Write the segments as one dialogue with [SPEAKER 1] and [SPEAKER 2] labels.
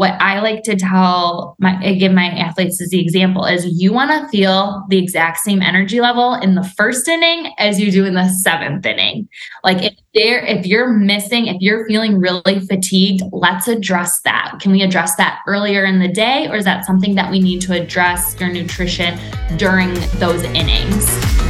[SPEAKER 1] what I like to tell my give my athletes as the example is you want to feel the exact same energy level in the first inning as you do in the seventh inning. Like if there if you're missing, if you're feeling really fatigued, let's address that. Can we address that earlier in the day or is that something that we need to address your nutrition during those innings?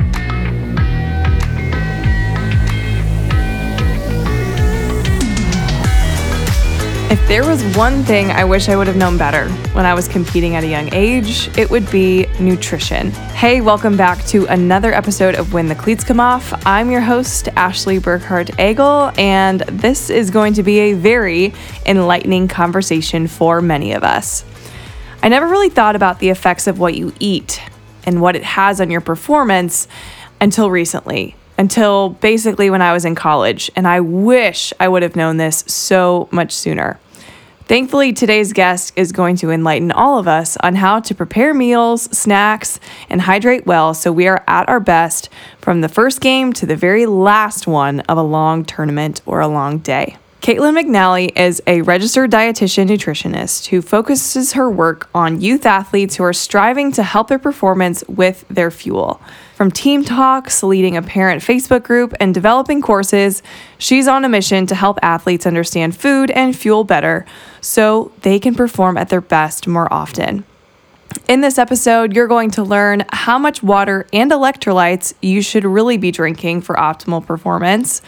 [SPEAKER 2] If there was one thing I wish I would have known better when I was competing at a young age, it would be nutrition. Hey, welcome back to another episode of When the Cleats Come Off. I'm your host, Ashley Burkhardt Eagle, and this is going to be a very enlightening conversation for many of us. I never really thought about the effects of what you eat and what it has on your performance until recently until basically when I was in college, and I wish I would have known this so much sooner. Thankfully, today's guest is going to enlighten all of us on how to prepare meals, snacks, and hydrate well so we are at our best from the first game to the very last one of a long tournament or a long day. Kaitlyn McNally is a registered dietitian nutritionist who focuses her work on youth athletes who are striving to help their performance with their fuel. From team talks, leading a parent Facebook group, and developing courses, she's on a mission to help athletes understand food and fuel better so they can perform at their best more often. In this episode, you're going to learn how much water and electrolytes you should really be drinking for optimal performance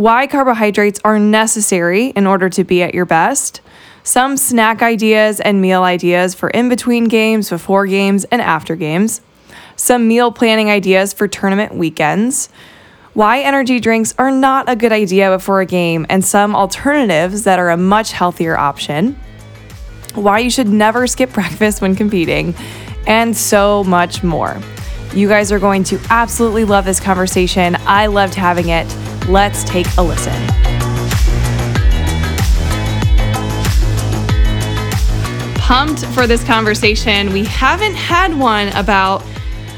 [SPEAKER 2] why carbohydrates are necessary in order to be at your best, some snack ideas and meal ideas for in between games, before games, and after games, some meal planning ideas for tournament weekends, why energy drinks are not a good idea before a game, and some alternatives that are a much healthier option, why you should never skip breakfast when competing, and so much more. You guys are going to absolutely love this conversation. I loved having it. Let's take a listen. Pumped for this conversation. We haven't had one about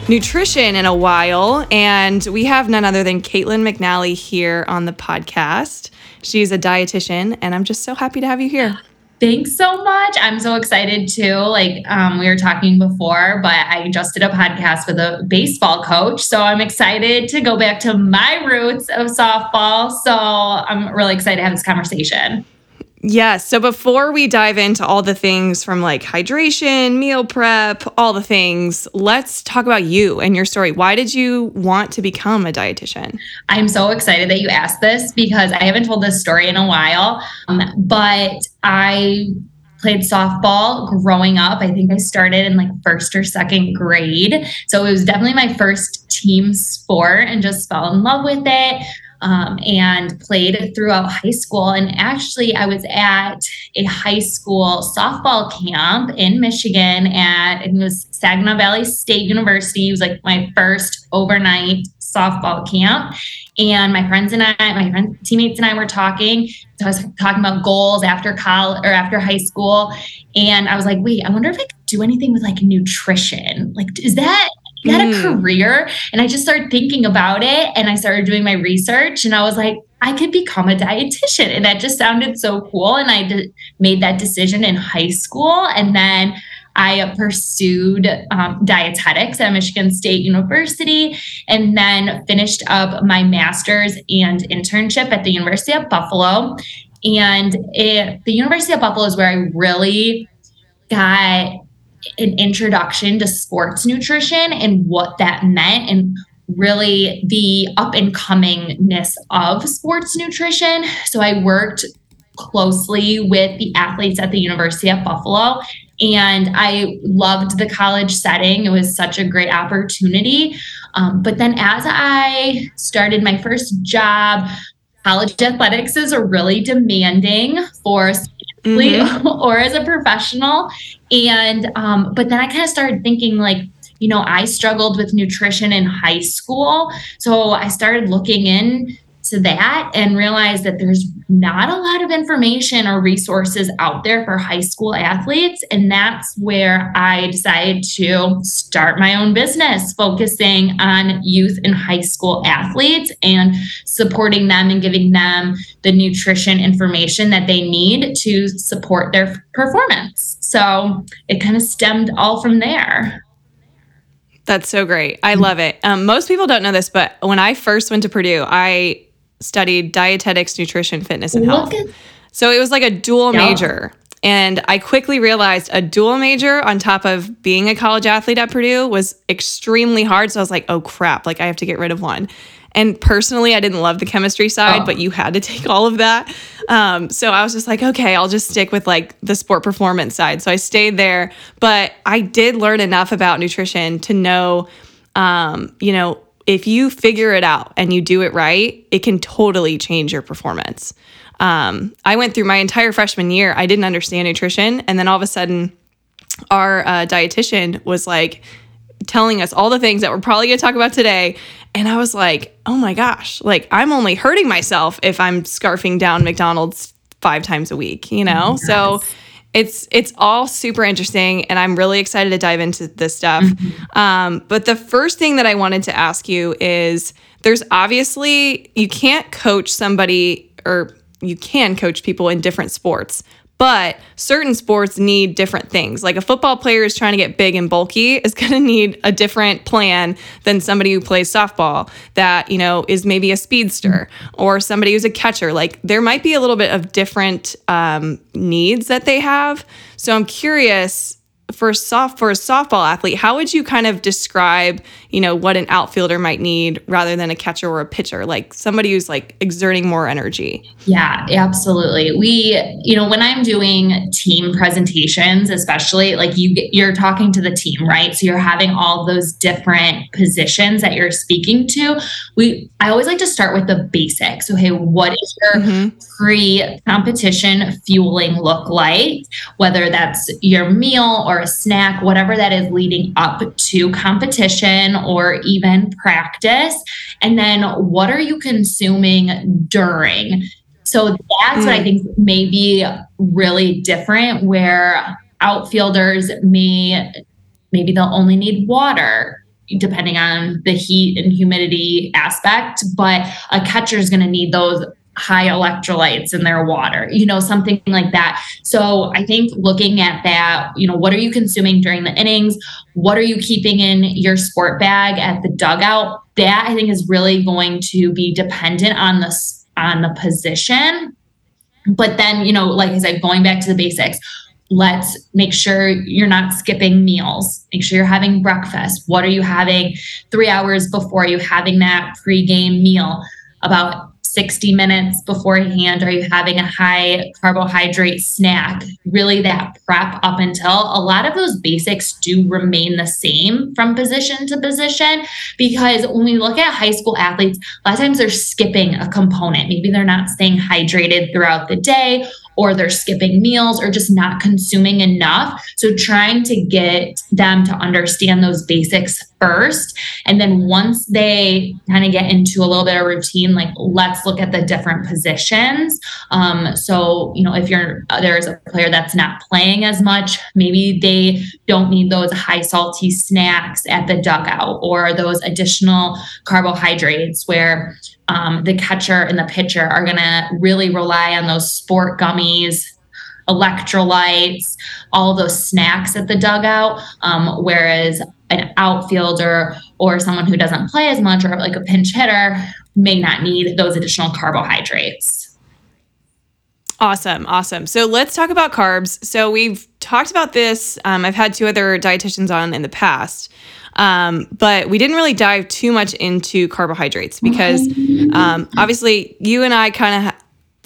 [SPEAKER 2] nutrition in a while, and we have none other than Kaitlyn McNally here on the podcast. She's a dietitian, and I'm just so happy to have you here.
[SPEAKER 1] Thanks so much. I'm so excited too. Like um, we were talking before, but I just did a podcast with a baseball coach. So I'm excited to go back to my roots of softball. So I'm really excited to have this conversation.
[SPEAKER 2] Yes. So before we dive into all the things from like hydration, meal prep, all the things, let's talk about you and your story. Why did you want to become a dietitian?
[SPEAKER 1] I'm so excited that you asked this because I haven't told this story in a while. Um, but I played softball growing up. I think I started in like first or second grade. So it was definitely my first team sport and just fell in love with it um, and played throughout high school. And actually, I was at a high school softball camp in Michigan at it was Saginaw Valley State University. It was like my first overnight softball camp. And my friends and I, my friend, teammates and I were talking. So I was talking about goals after college or after high school. And I was like, wait, I wonder if I could do anything with like nutrition. Like, is that get mm. a career. And I just started thinking about it and I started doing my research and I was like, I could become a dietitian. And that just sounded so cool. And I made that decision in high school. And then I pursued um, dietetics at Michigan State University and then finished up my master's and internship at the University of Buffalo. And it, the University of Buffalo is where I really got an introduction to sports nutrition and what that meant and really the up and comingness of sports nutrition. So I worked closely with the athletes at the University of Buffalo and I loved the college setting. It was such a great opportunity. Um, but then as I started my first job, college athletics is really demanding for mm-hmm. or as a professional. And um, but then I kind of started thinking like, you know, I struggled with nutrition in high school. So I started looking in to that and realize that there's not a lot of information or resources out there for high school athletes. And that's where I decided to start my own business, focusing on youth and high school athletes and supporting them and giving them the nutrition information that they need to support their performance. So it kind of stemmed all from there.
[SPEAKER 2] That's so great. I love it. Um, most people don't know this, but when I first went to Purdue, I studied dietetics, nutrition, fitness, and health. At- so it was like a dual yeah. major. And I quickly realized a dual major on top of being a college athlete at Purdue was extremely hard. So I was like, oh crap, like I have to get rid of one. And personally, I didn't love the chemistry side, oh. but you had to take all of that. Um, so I was just like, okay, I'll just stick with like the sport performance side. So I stayed there, but I did learn enough about nutrition to know, um, you know, if you figure it out and you do it right, it can totally change your performance. Um, I went through my entire freshman year, I didn't understand nutrition. And then all of a sudden, our uh, dietitian was like telling us all the things that we're probably going to talk about today. And I was like, oh my gosh, like I'm only hurting myself if I'm scarfing down McDonald's five times a week, you know? Yes. So it's it's all super interesting and i'm really excited to dive into this stuff mm-hmm. um, but the first thing that i wanted to ask you is there's obviously you can't coach somebody or you can coach people in different sports but certain sports need different things. Like a football player is trying to get big and bulky is going to need a different plan than somebody who plays softball that, you know, is maybe a speedster or somebody who's a catcher. Like there might be a little bit of different um, needs that they have. So I'm curious for soft for a softball athlete, how would you kind of describe, you know, what an outfielder might need rather than a catcher or a pitcher, like somebody who's like exerting more energy?
[SPEAKER 1] Yeah, absolutely. We, you know, when I'm doing team presentations, especially like you you're talking to the team, right? So you're having all those different positions that you're speaking to. We I always like to start with the basics. Okay, what is your mm-hmm. pre-competition fueling look like? Whether that's your meal or a snack, whatever that is leading up to competition or even practice. And then what are you consuming during? So that's mm. what I mm. think may be really different where outfielders may maybe they'll only need water depending on the heat and humidity aspect but a catcher is going to need those high electrolytes in their water, you know, something like that. So I think looking at that, you know, what are you consuming during the innings? What are you keeping in your sport bag at the dugout? That I think is really going to be dependent on the on the position. But then, you know, like I said, going back to the basics, let's make sure you're not skipping meals. Make sure you're having breakfast. What are you having three hours before you having that pregame meal? About 60 minutes beforehand? Are you having a high carbohydrate snack? Really, that prep up until a lot of those basics do remain the same from position to position. Because when we look at high school athletes, a lot of times they're skipping a component. Maybe they're not staying hydrated throughout the day, or they're skipping meals or just not consuming enough. So trying to get them to understand those basics first. And then once they kind of get into a little bit of routine, like let's look at the different positions. Um, so, you know, if you're uh, there's a player that's not playing as much, maybe they don't need those high salty snacks at the dugout or those additional carbohydrates where um, the catcher and the pitcher are going to really rely on those sport gummies electrolytes all those snacks at the dugout um, whereas an outfielder or someone who doesn't play as much or like a pinch hitter may not need those additional carbohydrates
[SPEAKER 2] Awesome, awesome. So let's talk about carbs. So we've talked about this. Um, I've had two other dietitians on in the past, um, but we didn't really dive too much into carbohydrates because um, obviously you and I kind of.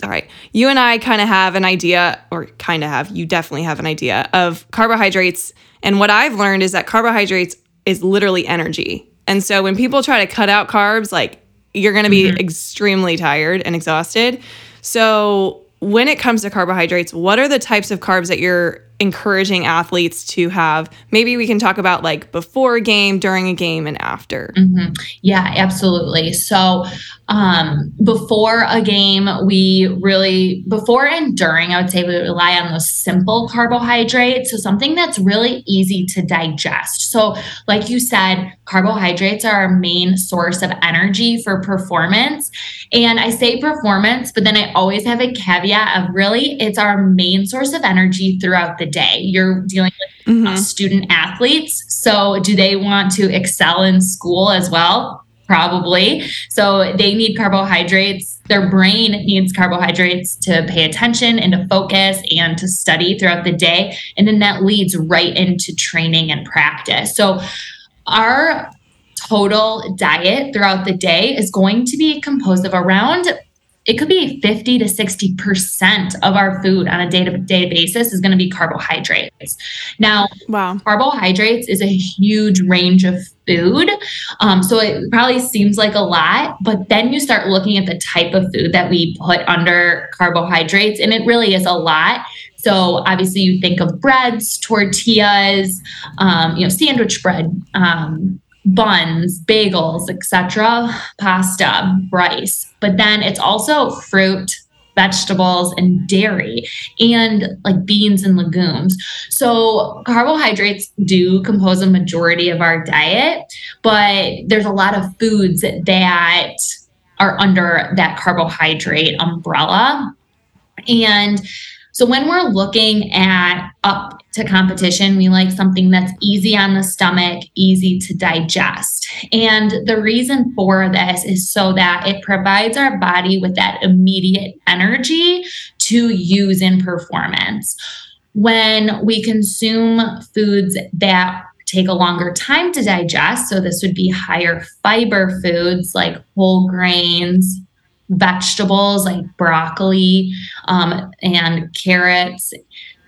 [SPEAKER 2] All right, you and I kind of have an idea, or kind of have, you definitely have an idea of carbohydrates. And what I've learned is that carbohydrates is literally energy. And so when people try to cut out carbs, like you're going to be mm-hmm. extremely tired and exhausted. So when it comes to carbohydrates, what are the types of carbs that you're encouraging athletes to have? Maybe we can talk about like before a game, during a game, and after.
[SPEAKER 1] Mm-hmm. Yeah, absolutely. So, um, before a game, we really, before and during, I would say we rely on those simple carbohydrates. So, something that's really easy to digest. So, like you said, carbohydrates are our main source of energy for performance. And I say performance, but then I always have a caveat of really, it's our main source of energy throughout the day. You're dealing with mm-hmm. student athletes. So, do they want to excel in school as well? probably. So they need carbohydrates. Their brain needs carbohydrates to pay attention and to focus and to study throughout the day. And then that leads right into training and practice. So our total diet throughout the day is going to be composed of around it could be 50 to 60% of our food on a day to day basis is going to be carbohydrates. Now, wow. carbohydrates is a huge range of food. Um, so it probably seems like a lot, but then you start looking at the type of food that we put under carbohydrates, and it really is a lot. So obviously, you think of breads, tortillas, um, you know, sandwich bread, um, buns, bagels, etc., pasta, rice. But then it's also fruit, vegetables and dairy and like beans and legumes. So carbohydrates do compose a majority of our diet, but there's a lot of foods that are under that carbohydrate umbrella. And so when we're looking at up to competition, we like something that's easy on the stomach, easy to digest. And the reason for this is so that it provides our body with that immediate energy to use in performance. When we consume foods that take a longer time to digest, so this would be higher fiber foods like whole grains, vegetables like broccoli um, and carrots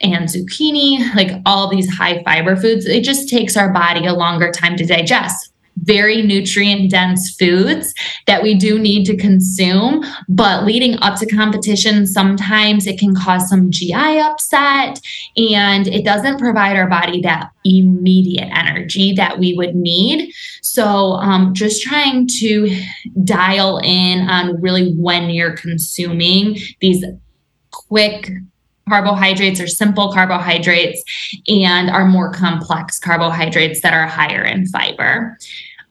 [SPEAKER 1] and zucchini, like all these high fiber foods, it just takes our body a longer time to digest very nutrient dense foods that we do need to consume. But leading up to competition, sometimes it can cause some GI upset and it doesn't provide our body that immediate energy that we would need. So, um, just trying to dial in on really when you're consuming these quick carbohydrates or simple carbohydrates and our more complex carbohydrates that are higher in fiber.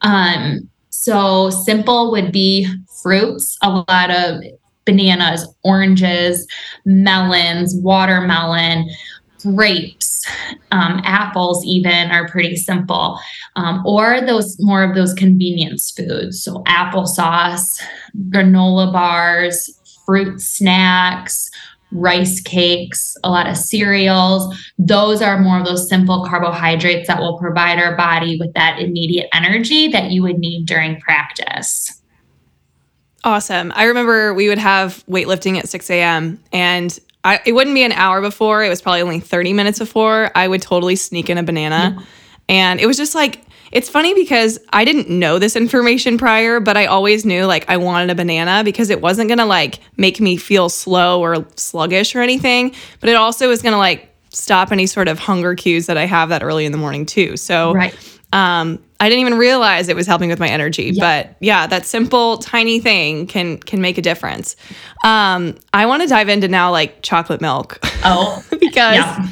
[SPEAKER 1] Um, so simple would be fruits, a lot of bananas, oranges, melons, watermelon, grapes, um, apples, even are pretty simple. Um, or those more of those convenience foods. So applesauce, granola bars, fruit snacks, rice cakes, a lot of cereals. Those are more of those simple carbohydrates that will provide our body with that immediate energy that you would need during practice.
[SPEAKER 2] Awesome. I remember we would have weightlifting at 6 a.m. and I, it wouldn't be an hour before, it was probably only 30 minutes before. I would totally sneak in a banana. Yeah. And it was just like, it's funny because I didn't know this information prior, but I always knew like I wanted a banana because it wasn't gonna like make me feel slow or sluggish or anything, but it also was gonna like stop any sort of hunger cues that I have that early in the morning too. So right. um, I didn't even realize it was helping with my energy. Yeah. But yeah, that simple tiny thing can can make a difference. Um, I want to dive into now like chocolate milk.
[SPEAKER 1] Oh,
[SPEAKER 2] because. Yeah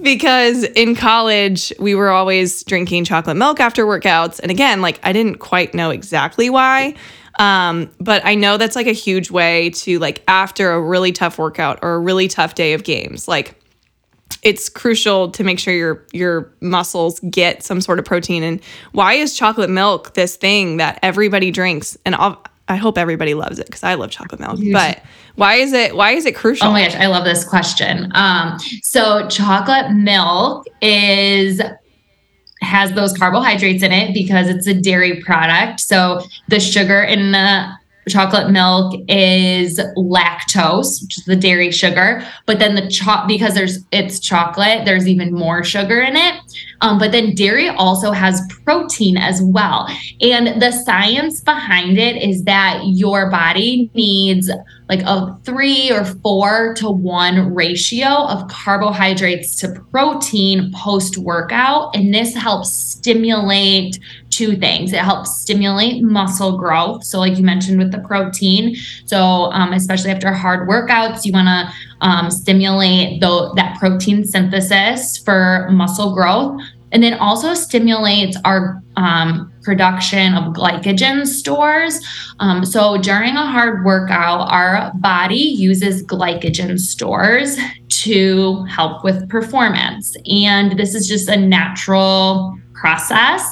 [SPEAKER 2] because in college we were always drinking chocolate milk after workouts. And again like i didn't quite know exactly why. Um, but i know that's like a huge way to like after a really tough workout or a really tough day of games like it's crucial to make sure your your muscles get some sort of protein. And why is chocolate milk this thing that everybody drinks? And I hope everybody loves it because I love chocolate milk. But why is it why is it crucial?
[SPEAKER 1] Oh my gosh, I love this question. Um, so chocolate milk is has those carbohydrates in it because it's a dairy product. So the sugar in the chocolate milk is lactose, which is the dairy sugar. But then the cho- because there's it's chocolate, there's even more sugar in it. Um, but then dairy also has protein as well. And the science behind it is that your body needs like a three or four to one ratio of carbohydrates to protein post workout. And this helps stimulate two things. It helps stimulate muscle growth. So, like you mentioned with the protein. So, um, especially after hard workouts, you want to um, stimulate the, that protein synthesis for muscle growth. And then also stimulates our um, production of glycogen stores. Um, so during a hard workout, our body uses glycogen stores to help with performance. And this is just a natural process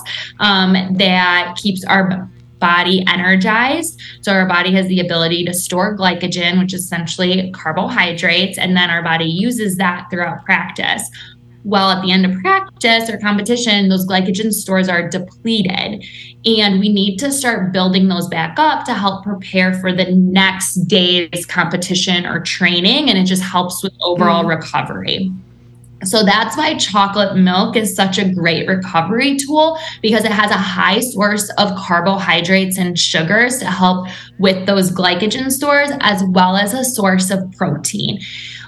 [SPEAKER 1] um, that keeps our body energized. So our body has the ability to store glycogen, which is essentially carbohydrates, and then our body uses that throughout practice. Well, at the end of practice or competition, those glycogen stores are depleted. And we need to start building those back up to help prepare for the next day's competition or training. And it just helps with overall mm. recovery. So that's why chocolate milk is such a great recovery tool because it has a high source of carbohydrates and sugars to help with those glycogen stores, as well as a source of protein.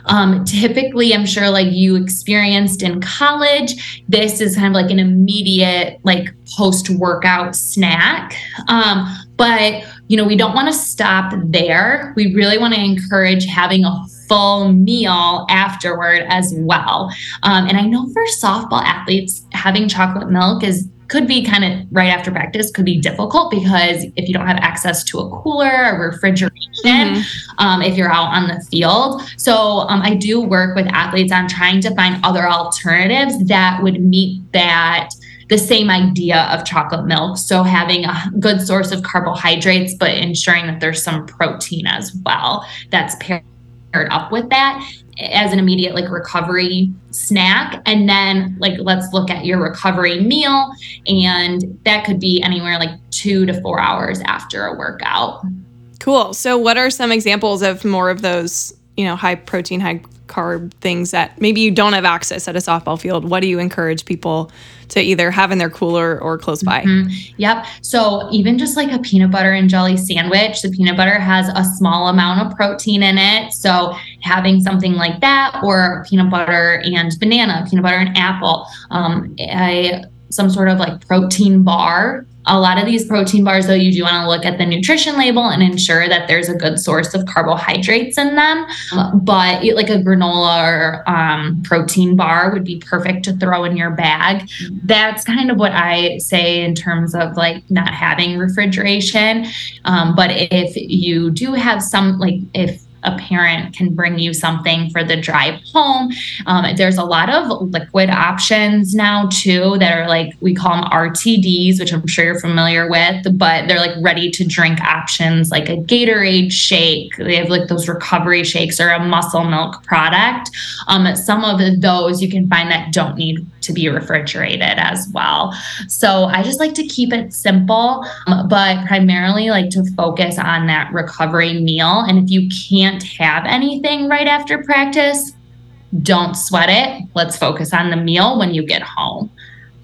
[SPEAKER 1] Um, typically, I'm sure like you experienced in college, this is kind of like an immediate, like post workout snack. Um, but, you know, we don't want to stop there. We really want to encourage having a full meal afterward as well. Um, and I know for softball athletes, having chocolate milk is could be kind of right after practice could be difficult because if you don't have access to a cooler or refrigeration mm-hmm. um, if you're out on the field so um, i do work with athletes on trying to find other alternatives that would meet that the same idea of chocolate milk. So having a good source of carbohydrates, but ensuring that there's some protein as well that's paired up with that as an immediate like recovery snack and then like let's look at your recovery meal and that could be anywhere like 2 to 4 hours after a workout.
[SPEAKER 2] Cool. So what are some examples of more of those, you know, high protein, high carb things that maybe you don't have access at a softball field? What do you encourage people to either have in their cooler or close by? Mm-hmm.
[SPEAKER 1] Yep. So even just like a peanut butter and jelly sandwich, the peanut butter has a small amount of protein in it. So having something like that or peanut butter and banana, peanut butter and apple, um, a some sort of like protein bar a lot of these protein bars, though, you do want to look at the nutrition label and ensure that there's a good source of carbohydrates in them. But like a granola or um, protein bar would be perfect to throw in your bag. That's kind of what I say in terms of like not having refrigeration. Um, but if you do have some, like if a parent can bring you something for the drive home. Um, there's a lot of liquid options now too that are like we call them RTDs, which I'm sure you're familiar with, but they're like ready to drink options like a Gatorade shake. They have like those recovery shakes or a muscle milk product. Um, some of those you can find that don't need to be refrigerated as well. So I just like to keep it simple, um, but primarily like to focus on that recovery meal. And if you can't have anything right after practice, don't sweat it. Let's focus on the meal when you get home.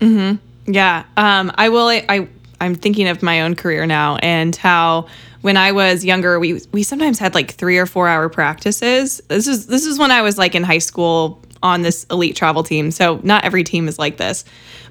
[SPEAKER 2] Mm-hmm. Yeah. Um, I will. I I'm thinking of my own career now and how when I was younger, we we sometimes had like three or four hour practices. This is this is when I was like in high school, on this elite travel team. So not every team is like this.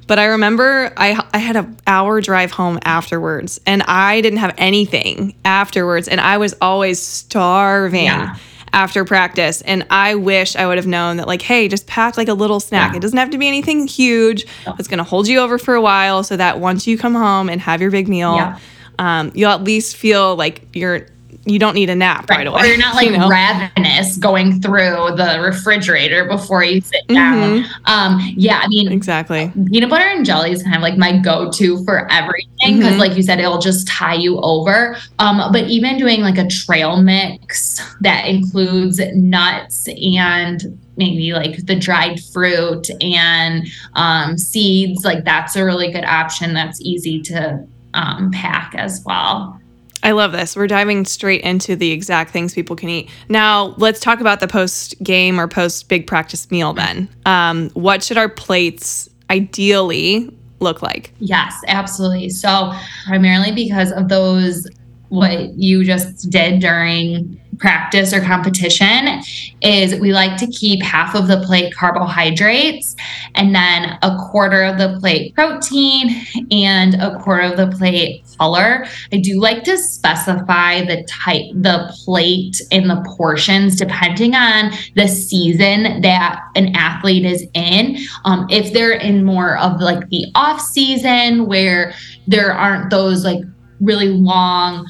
[SPEAKER 2] But I remember I I had an hour drive home afterwards and I didn't have anything afterwards and I was always starving. Yeah. After practice, and I wish I would have known that, like, hey, just pack like a little snack. Yeah. It doesn't have to be anything huge. It's gonna hold you over for a while, so that once you come home and have your big meal, yeah. um, you'll at least feel like you're you don't need a nap right, right away.
[SPEAKER 1] Or you're not like you know? ravenous going through the refrigerator before you sit down. Mm-hmm. Um, yeah, I mean,
[SPEAKER 2] exactly.
[SPEAKER 1] Peanut butter and jelly is kind of like my go to for everything because, mm-hmm. like you said, it'll just tie you over. Um, but even doing like a trail mix that includes nuts and maybe like the dried fruit and um, seeds, like that's a really good option. That's easy to um, pack as well.
[SPEAKER 2] I love this. We're diving straight into the exact things people can eat. Now, let's talk about the post game or post big practice meal then. Um, what should our plates ideally look like?
[SPEAKER 1] Yes, absolutely. So, primarily because of those, what you just did during practice or competition is we like to keep half of the plate carbohydrates and then a quarter of the plate protein and a quarter of the plate color. I do like to specify the type, the plate and the portions depending on the season that an athlete is in. Um, if they're in more of like the off season where there aren't those like really long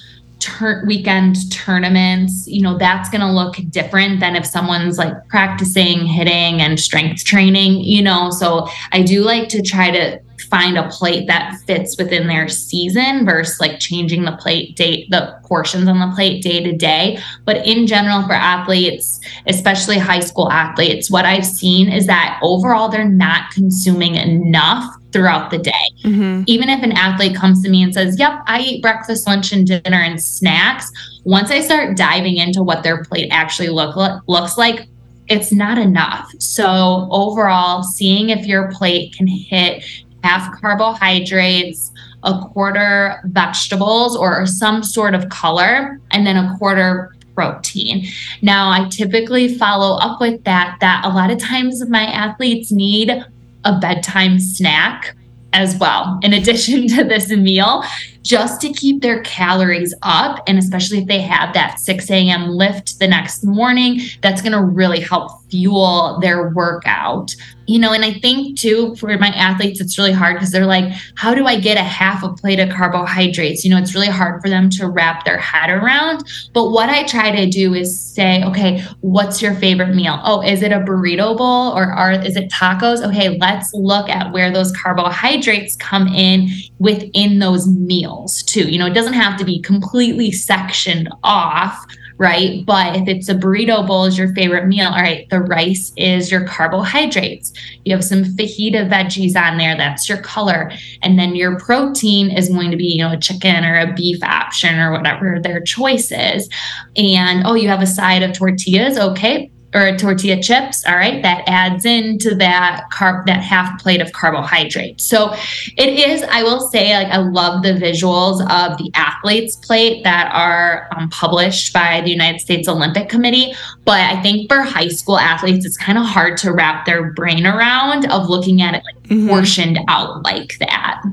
[SPEAKER 1] tur- weekend tournaments, you know, that's going to look different than if someone's like practicing hitting and strength training, you know. So I do like to try to find a plate that fits within their season versus like changing the plate date the portions on the plate day to day but in general for athletes especially high school athletes what i've seen is that overall they're not consuming enough throughout the day mm-hmm. even if an athlete comes to me and says yep i eat breakfast lunch and dinner and snacks once i start diving into what their plate actually look looks like it's not enough. So, overall, seeing if your plate can hit half carbohydrates, a quarter vegetables or some sort of color, and then a quarter protein. Now, I typically follow up with that that a lot of times my athletes need a bedtime snack as well, in addition to this meal, just to keep their calories up. And especially if they have that 6 a.m. lift the next morning, that's going to really help fuel their workout. You know, and I think too for my athletes, it's really hard because they're like, how do I get a half a plate of carbohydrates? You know, it's really hard for them to wrap their head around. But what I try to do is say, okay, what's your favorite meal? Oh, is it a burrito bowl or are is it tacos? Okay, let's look at where those carbohydrates come in within those meals too. You know, it doesn't have to be completely sectioned off right? But if it's a burrito bowl is your favorite meal, all right, the rice is your carbohydrates. You have some fajita veggies on there, that's your color. And then your protein is going to be, you know, a chicken or a beef option or whatever their choice is. And oh, you have a side of tortillas, okay, or tortilla chips all right that adds into that carb that half plate of carbohydrate so it is i will say like i love the visuals of the athletes plate that are um, published by the united states olympic committee but i think for high school athletes it's kind of hard to wrap their brain around of looking at it like mm-hmm. portioned out like that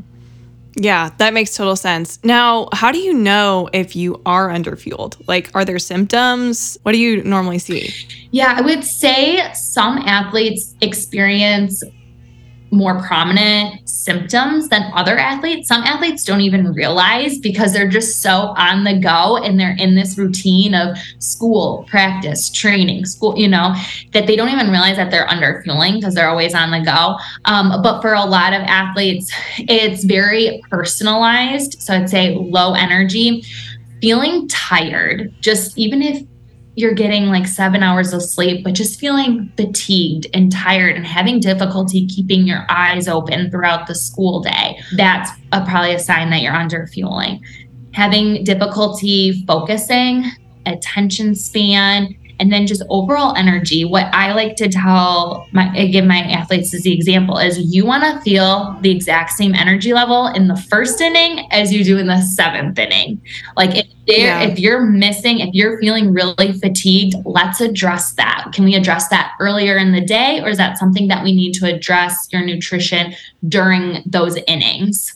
[SPEAKER 2] yeah, that makes total sense. Now, how do you know if you are underfueled? Like, are there symptoms? What do you normally see?
[SPEAKER 1] Yeah, I would say some athletes experience more prominent symptoms than other athletes. Some athletes don't even realize because they're just so on the go and they're in this routine of school, practice, training, school, you know, that they don't even realize that they're under fueling because they're always on the go. Um, but for a lot of athletes, it's very personalized. So I'd say low energy, feeling tired, just even if you're getting like seven hours of sleep, but just feeling fatigued and tired and having difficulty keeping your eyes open throughout the school day, that's a, probably a sign that you're under fueling. Having difficulty focusing, attention span, and then just overall energy what i like to tell my give my athletes as the example is you want to feel the exact same energy level in the first inning as you do in the seventh inning. Like if there yeah. if you're missing if you're feeling really fatigued let's address that. Can we address that earlier in the day or is that something that we need to address your nutrition during those innings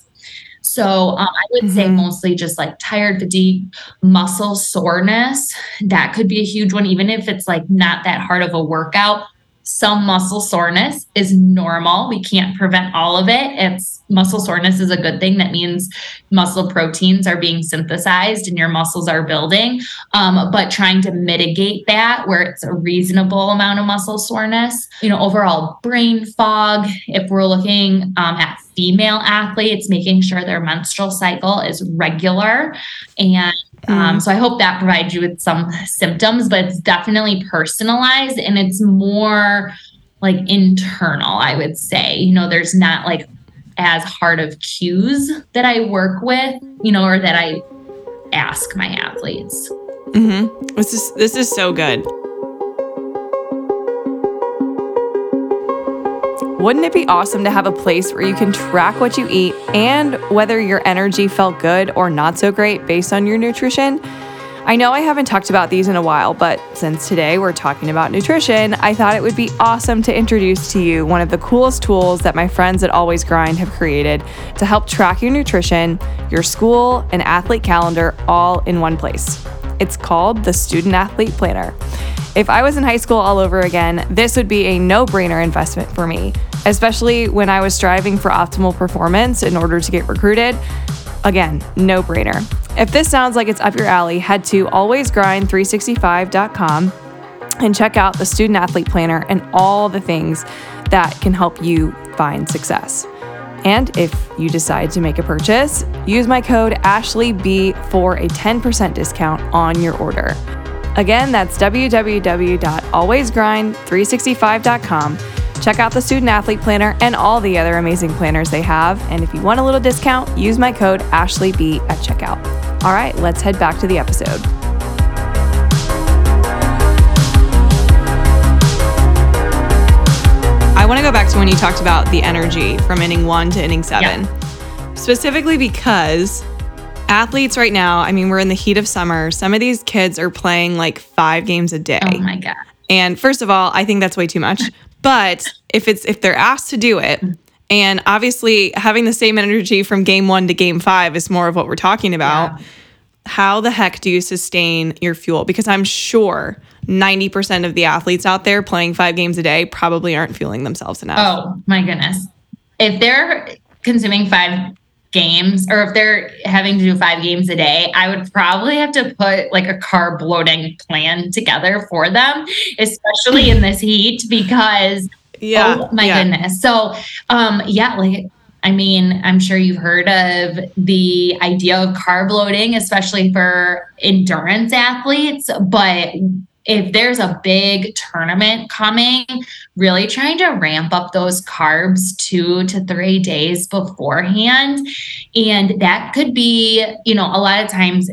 [SPEAKER 1] so um, I would mm-hmm. say mostly just like tired, fatigue, muscle soreness. That could be a huge one, even if it's like not that hard of a workout. some muscle soreness is normal. We can't prevent all of it. It's muscle soreness is a good thing. That means muscle proteins are being synthesized and your muscles are building. Um, but trying to mitigate that where it's a reasonable amount of muscle soreness, you know, overall brain fog. If we're looking um, at female athletes, making sure their menstrual cycle is regular and um, mm. so I hope that provides you with some symptoms, but it's definitely personalized and it's more like internal, I would say. You know, there's not like as hard of cues that I work with, you know, or that I ask my athletes.
[SPEAKER 2] Mm-hmm. This is this is so good. Wouldn't it be awesome to have a place where you can track what you eat and whether your energy felt good or not so great based on your nutrition? I know I haven't talked about these in a while, but since today we're talking about nutrition, I thought it would be awesome to introduce to you one of the coolest tools that my friends at Always Grind have created to help track your nutrition, your school, and athlete calendar all in one place. It's called the Student Athlete Planner. If I was in high school all over again, this would be a no brainer investment for me, especially when I was striving for optimal performance in order to get recruited. Again, no brainer. If this sounds like it's up your alley, head to alwaysgrind365.com and check out the Student Athlete Planner and all the things that can help you find success. And if you decide to make a purchase, use my code AshleyB for a 10% discount on your order. Again, that's www.alwaysgrind365.com. Check out the Student Athlete Planner and all the other amazing planners they have. And if you want a little discount, use my code AshleyB at checkout. All right, let's head back to the episode. Want to go back to when you talked about the energy from inning one to inning seven, yeah. specifically because athletes right now, I mean, we're in the heat of summer. Some of these kids are playing like five games a day.
[SPEAKER 1] Oh my God.
[SPEAKER 2] And first of all, I think that's way too much. But if it's if they're asked to do it, and obviously having the same energy from game one to game five is more of what we're talking about. Yeah. How the heck do you sustain your fuel? Because I'm sure 90% of the athletes out there playing five games a day probably aren't fueling themselves enough.
[SPEAKER 1] Oh my goodness. If they're consuming five games or if they're having to do five games a day, I would probably have to put like a carb loading plan together for them, especially in this heat because yeah, oh my yeah. goodness. So um yeah, like I mean, I'm sure you've heard of the idea of carb loading, especially for endurance athletes, but if there's a big tournament coming, really trying to ramp up those carbs two to three days beforehand. And that could be, you know, a lot of times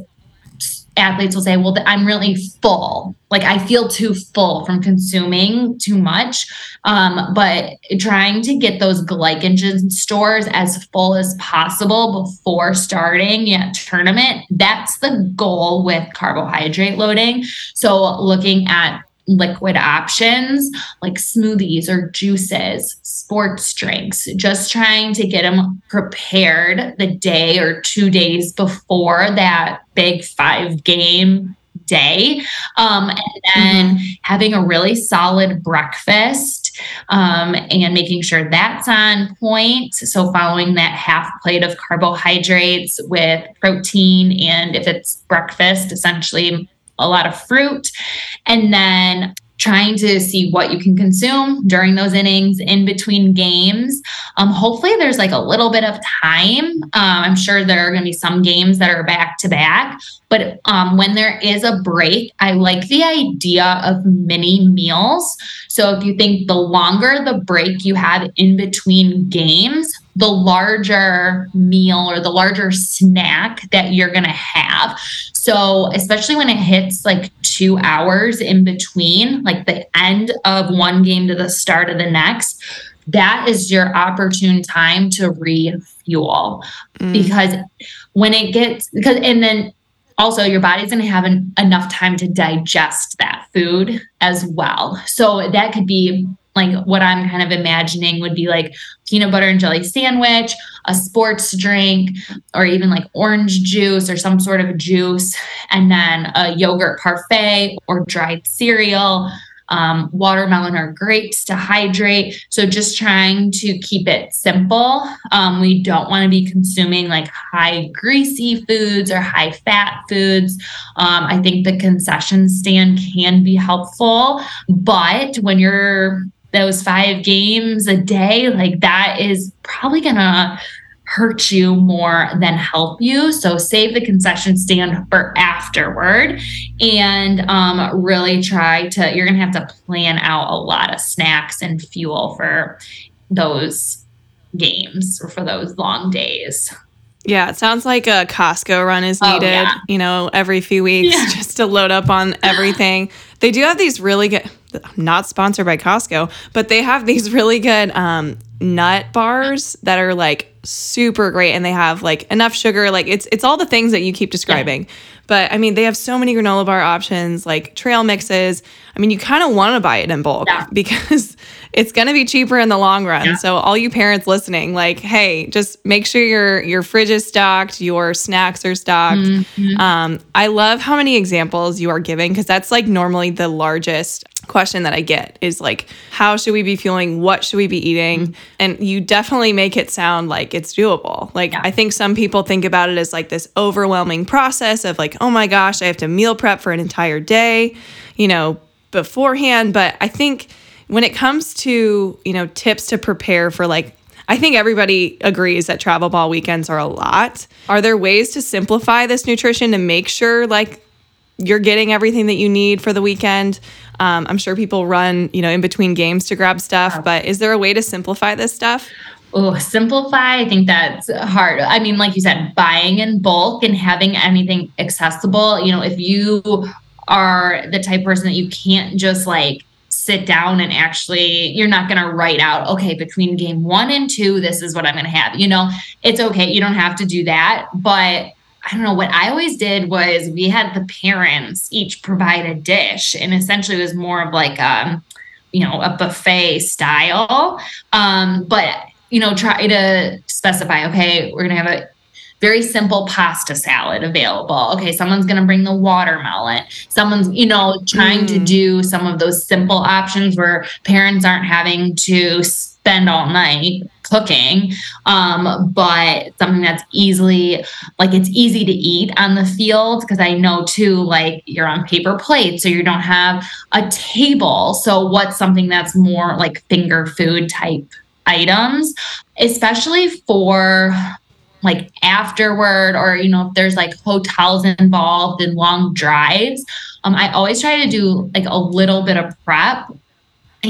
[SPEAKER 1] athletes will say, Well, I'm really full. Like I feel too full from consuming too much. Um, but trying to get those glycogen stores as full as possible before starting a tournament, that's the goal with carbohydrate loading. So looking at liquid options like smoothies or juices, sports drinks, just trying to get them prepared the day or two days before that big five game day. Um, and then mm-hmm. having a really solid breakfast um, and making sure that's on point. So, following that half plate of carbohydrates with protein, and if it's breakfast, essentially a lot of fruit, and then trying to see what you can consume during those innings in between games. Um, hopefully, there's like a little bit of time. Um, I'm sure there are going to be some games that are back to back, but um, when there is a break, I like the idea of mini meals. So if you think the longer the break you have in between games, the larger meal or the larger snack that you're going to have. So, especially when it hits like two hours in between, like the end of one game to the start of the next, that is your opportune time to refuel mm. because when it gets because and then also your body's going to have an, enough time to digest that food as well so that could be like what I'm kind of imagining would be like peanut butter and jelly sandwich, a sports drink, or even like orange juice or some sort of juice, and then a yogurt parfait or dried cereal. Um, watermelon or grapes to hydrate. So just trying to keep it simple. Um, we don't want to be consuming like high greasy foods or high fat foods. Um, I think the concession stand can be helpful, but when you're those five games a day, like that is probably gonna hurt you more than help you. So save the concession stand for afterward and um, really try to, you're going to have to plan out a lot of snacks and fuel for those games or for those long days.
[SPEAKER 2] Yeah, it sounds like a Costco run is needed, oh, yeah. you know, every few weeks yeah. just to load up on everything. They do have these really good, not sponsored by Costco, but they have these really good um, nut bars that are like super great and they have like enough sugar like it's it's all the things that you keep describing yeah. but i mean they have so many granola bar options like trail mixes i mean you kind of want to buy it in bulk yeah. because it's going to be cheaper in the long run yeah. so all you parents listening like hey just make sure your your fridge is stocked your snacks are stocked mm-hmm. um, i love how many examples you are giving because that's like normally the largest question that I get is like, how should we be fueling? What should we be eating? Mm-hmm. And you definitely make it sound like it's doable. Like, yeah. I think some people think about it as like this overwhelming process of like, oh my gosh, I have to meal prep for an entire day, you know, beforehand. But I think when it comes to, you know, tips to prepare for like, I think everybody agrees that travel ball weekends are a lot. Are there ways to simplify this nutrition to make sure like you're getting everything that you need for the weekend? Um, I'm sure people run, you know, in between games to grab stuff, but is there a way to simplify this stuff?
[SPEAKER 1] Oh, simplify. I think that's hard. I mean, like you said, buying in bulk and having anything accessible. You know, if you are the type person that you can't just like sit down and actually you're not going to write out okay between game 1 and 2 this is what I'm going to have you know it's okay you don't have to do that but I don't know what I always did was we had the parents each provide a dish, and essentially it was more of like um, you know, a buffet style. Um, but you know, try to specify, okay, we're gonna have a very simple pasta salad available. Okay, someone's going to bring the watermelon. Someone's, you know, trying mm. to do some of those simple options where parents aren't having to spend all night cooking um, but something that's easily like it's easy to eat on the field because i know too like you're on paper plates so you don't have a table. So what's something that's more like finger food type items especially for like afterward or you know if there's like hotels involved and long drives um, i always try to do like a little bit of prep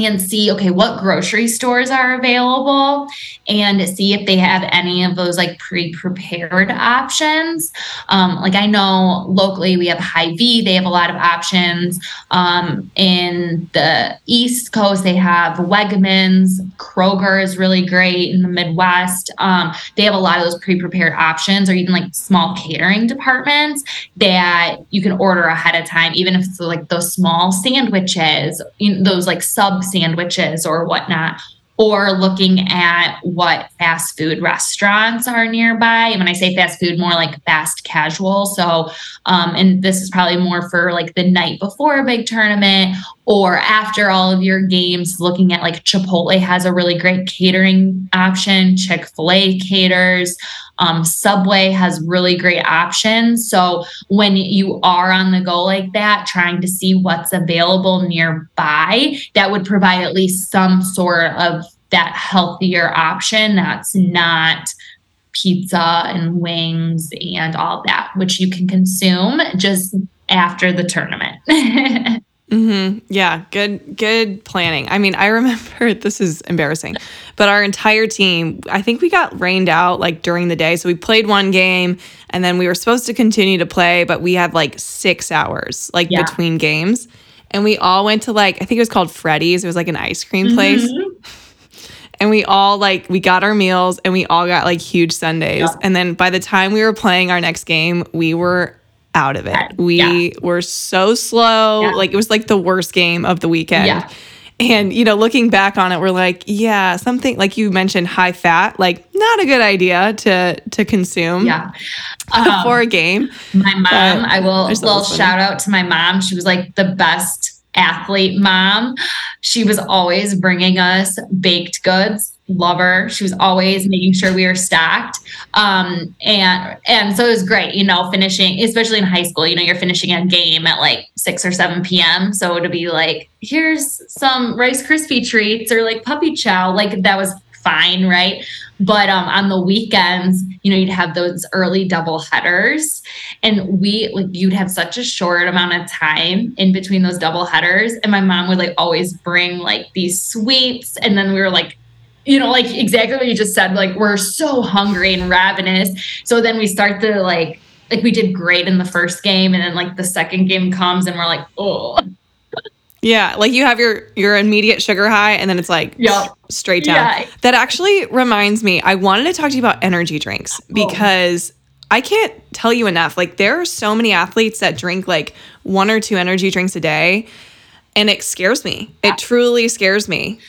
[SPEAKER 1] and see okay what grocery stores are available and see if they have any of those like pre-prepared options. Um, like i know locally we have Hy-Vee they have a lot of options. Um, in the east coast they have wegmans kroger is really great in the midwest. Um, they have a lot of those pre-prepared options or even like small catering departments that you can order ahead of time even if it's like those small sandwiches you know, those like sub sandwiches or whatnot, or looking at what fast food restaurants are nearby. And when I say fast food, more like fast casual. So, um, and this is probably more for like the night before a big tournament or after all of your games, looking at like Chipotle has a really great catering option, Chick fil A caters. Um, Subway has really great options. So when you are on the go like that, trying to see what's available nearby, that would provide at least some sort of that healthier option that's not pizza and wings and all that, which you can consume just after the tournament.
[SPEAKER 2] Mm-hmm. Yeah, good good planning. I mean, I remember this is embarrassing, but our entire team, I think we got rained out like during the day. So we played one game and then we were supposed to continue to play, but we had like six hours like yeah. between games. And we all went to like, I think it was called Freddy's. It was like an ice cream place. Mm-hmm. And we all like, we got our meals and we all got like huge sundaes Yeah. And then by the time we were playing our next game, we were out of it. We yeah. were so slow. Yeah. Like it was like the worst game of the weekend. Yeah. And you know, looking back on it, we're like, yeah, something like you mentioned, high fat, like not a good idea to to consume.
[SPEAKER 1] Yeah,
[SPEAKER 2] um, for a game.
[SPEAKER 1] My mom, I will just little shout out to my mom. She was like the best athlete mom. She was always bringing us baked goods. Love her. She was always making sure we were stacked. Um, and and so it was great, you know, finishing, especially in high school, you know, you're finishing a game at like six or seven PM. So to be like, here's some Rice Krispie treats or like puppy chow, like that was fine, right? But um, on the weekends, you know, you'd have those early double headers, and we like you'd have such a short amount of time in between those double headers, and my mom would like always bring like these sweets, and then we were like you know, like exactly what you just said. Like we're so hungry and ravenous. So then we start to like, like we did great in the first game, and then like the second game comes, and we're like, oh,
[SPEAKER 2] yeah, like you have your your immediate sugar high and then it's like yep. straight down. Yeah. That actually reminds me, I wanted to talk to you about energy drinks oh. because oh. I can't tell you enough. Like there are so many athletes that drink like one or two energy drinks a day and it scares me. It truly scares me.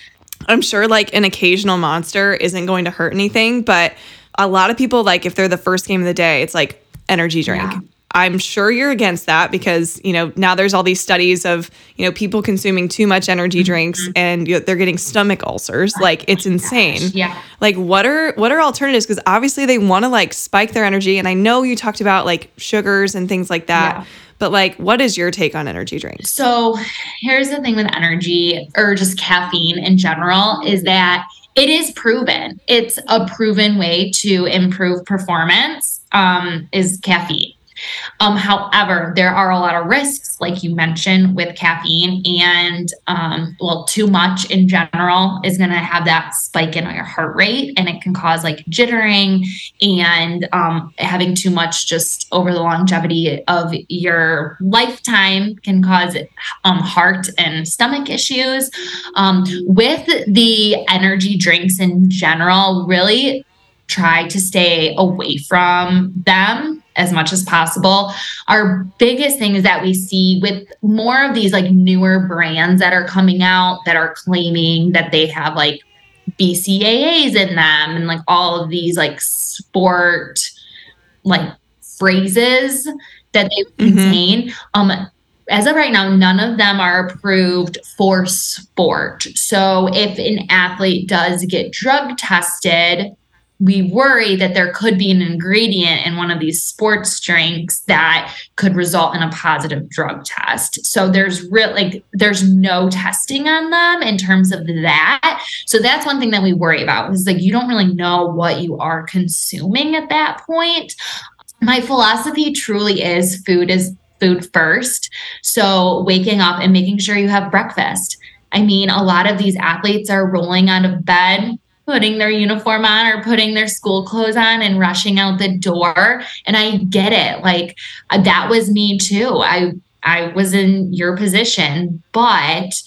[SPEAKER 2] I'm sure like an occasional monster isn't going to hurt anything, but a lot of people like if they're the first game of the day, it's like energy drink. Yeah. I'm sure you're against that because, you know, now there's all these studies of, you know, people consuming too much energy mm-hmm. drinks mm-hmm. and you know, they're getting stomach ulcers. Oh like it's insane.
[SPEAKER 1] Gosh. Yeah.
[SPEAKER 2] Like what are what are alternatives because obviously they want to like spike their energy and I know you talked about like sugars and things like that. Yeah. But like what is your take on energy drinks?
[SPEAKER 1] So, here's the thing with energy or just caffeine in general is that it is proven. It's a proven way to improve performance um, is caffeine. Um, however, there are a lot of risks, like you mentioned, with caffeine, and um, well, too much in general is going to have that spike in your heart rate, and it can cause like jittering, and um, having too much just over the longevity of your lifetime can cause um, heart and stomach issues. Um, with the energy drinks in general, really try to stay away from them as much as possible. Our biggest thing is that we see with more of these like newer brands that are coming out that are claiming that they have like BCAAs in them and like all of these like sport like phrases that they mm-hmm. contain. Um as of right now, none of them are approved for sport. So if an athlete does get drug tested, we worry that there could be an ingredient in one of these sports drinks that could result in a positive drug test. So there's real like there's no testing on them in terms of that. So that's one thing that we worry about is like you don't really know what you are consuming at that point. My philosophy truly is food is food first. So waking up and making sure you have breakfast. I mean, a lot of these athletes are rolling out of bed putting their uniform on or putting their school clothes on and rushing out the door. And i get it. Like uh, that was me too. I i was in your position but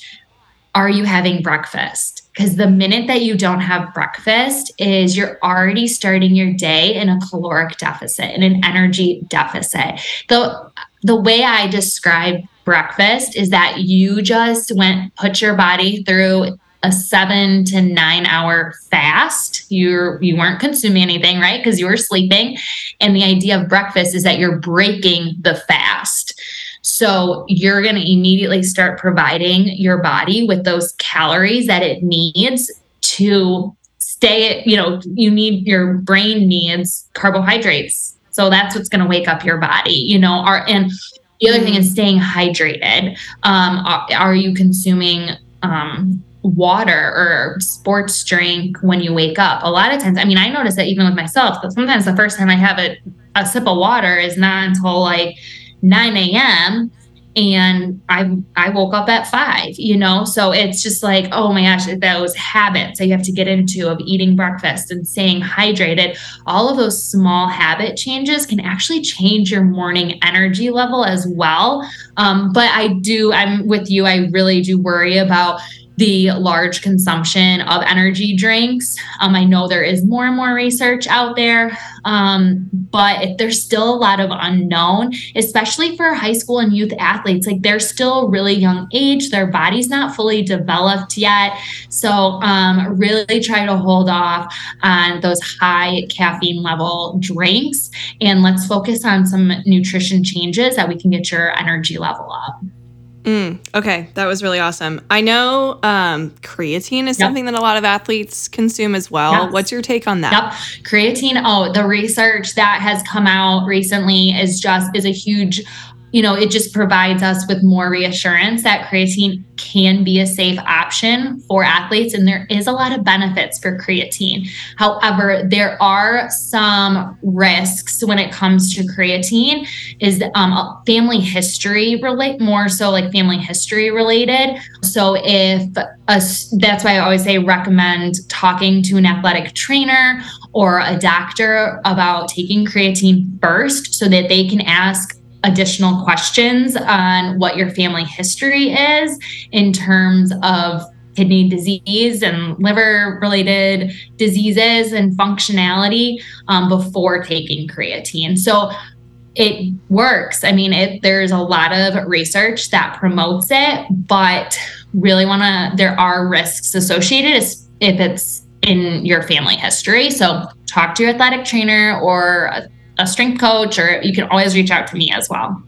[SPEAKER 1] are you having breakfast? Because the minute that you don't have breakfast is you're already starting your day in a caloric deficit in an energy deficit. The the way i describe breakfast is that you just went put your body through a seven to nine hour fast. You're you weren't consuming anything, right? Because you were sleeping. And the idea of breakfast is that you're breaking the fast. So you're going to immediately start providing your body with those calories that it needs to stay, you know, you need your brain needs carbohydrates. So that's what's going to wake up your body, you know, are and the other thing is mm. staying hydrated. Um, are, are you consuming um, water or sports drink when you wake up. A lot of times, I mean, I notice that even with myself, that sometimes the first time I have a, a sip of water is not until like 9 a.m. And I I woke up at five, you know. So it's just like, oh my gosh, those habits that you have to get into of eating breakfast and staying hydrated. All of those small habit changes can actually change your morning energy level as well. Um, but I do, I'm with you. I really do worry about the large consumption of energy drinks. Um, I know there is more and more research out there, um, but there's still a lot of unknown, especially for high school and youth athletes. Like they're still really young age, their body's not fully developed yet. So, um, really try to hold off on those high caffeine level drinks and let's focus on some nutrition changes that we can get your energy level up.
[SPEAKER 2] Mm, okay, that was really awesome. I know um, creatine is
[SPEAKER 1] Yep.
[SPEAKER 2] something that a lot of athletes consume as well.
[SPEAKER 1] Yes.
[SPEAKER 2] What's your take on that?
[SPEAKER 1] Yep. Creatine, oh, the research that has come out recently is just is a huge, you know, it just provides us with more reassurance that creatine can be a safe option for athletes and there is a lot of benefits for creatine. However, there are some risks when it comes to creatine is um, family history relate more so like family history related. So if a, that's why I always say recommend talking to an athletic trainer or a doctor about taking creatine first so that they can ask additional questions on what your family history is in terms of kidney disease and liver related diseases and functionality um, before taking creatine. So it works. I mean, it, there's a lot of research that promotes it, but really want to, there are risks associated if it's in your family history. So talk to your athletic trainer or a, strength coach, or you can always reach out to me as well.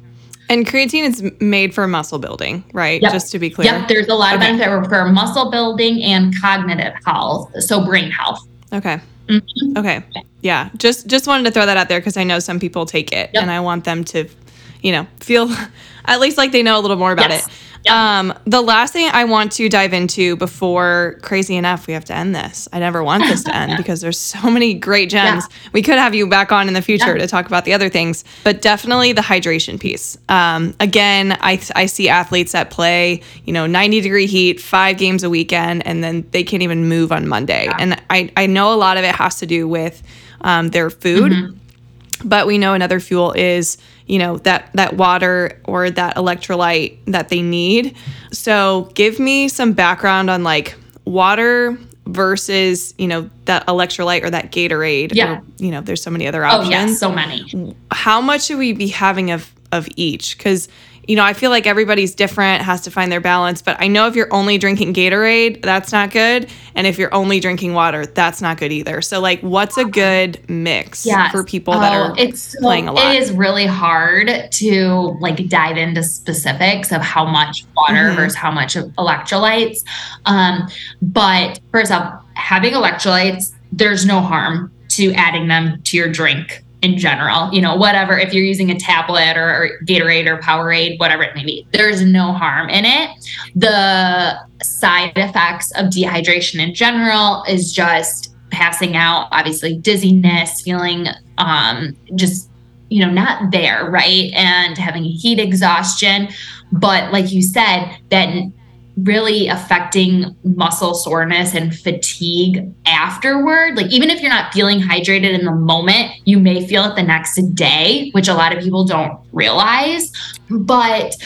[SPEAKER 2] And creatine is made for muscle building, right?
[SPEAKER 1] Yep.
[SPEAKER 2] Just to be clear.
[SPEAKER 1] Yep, there's a lot
[SPEAKER 2] Okay.
[SPEAKER 1] of benefit for muscle building and cognitive health, so brain health.
[SPEAKER 2] Okay.
[SPEAKER 1] Mhm.
[SPEAKER 2] Okay. Yeah. Just just wanted to throw that out there because I know some people take it
[SPEAKER 1] Yep.
[SPEAKER 2] and I want them to, you know, feel at least like they know a little more about
[SPEAKER 1] Yes.
[SPEAKER 2] it.
[SPEAKER 1] Yep.
[SPEAKER 2] Um, the last thing I want to dive into before crazy enough, we have to end this. I never want this to end because there's so many great gems. We could have you back on in the future
[SPEAKER 1] Yeah.
[SPEAKER 2] to talk about the other things, but definitely the hydration piece. Um, again, I, I see athletes that play, you know, 90 degree heat, five games a weekend, and then they can't even move on Monday. And I, I know a lot of it has to do with um, their food but we know another fuel is you know that that water or that electrolyte that they need so give me some background on like water versus you know that electrolyte or that gatorade
[SPEAKER 1] Yeah.
[SPEAKER 2] or, you know there's so many other
[SPEAKER 1] oh,
[SPEAKER 2] options Oh
[SPEAKER 1] yes, so many.
[SPEAKER 2] how much should we be having of of each because you know i feel like everybody's different has to find their balance but i know if you're only drinking gatorade that's not good and if you're only drinking water that's not good either so like what's a good mix
[SPEAKER 1] Yes.
[SPEAKER 2] for people that
[SPEAKER 1] Oh,
[SPEAKER 2] are
[SPEAKER 1] it's so-
[SPEAKER 2] playing a lot
[SPEAKER 1] It is really hard to like dive into specifics of how much water
[SPEAKER 2] Mhm.
[SPEAKER 1] versus how much electrolytes. Um, but first off, having electrolytes, there's no harm to adding them to your drink in general. You know, whatever if you're using a tablet or, or Gatorade or Powerade, whatever it may be, there's no harm in it. The side effects of dehydration in general is just passing out, obviously dizziness, feeling um, just you know not there, right, and having heat exhaustion. But like you said, that really affecting muscle soreness and fatigue afterward. Like, even if you're not feeling hydrated in the moment, you may feel it the next day, which a lot of people don't realize. But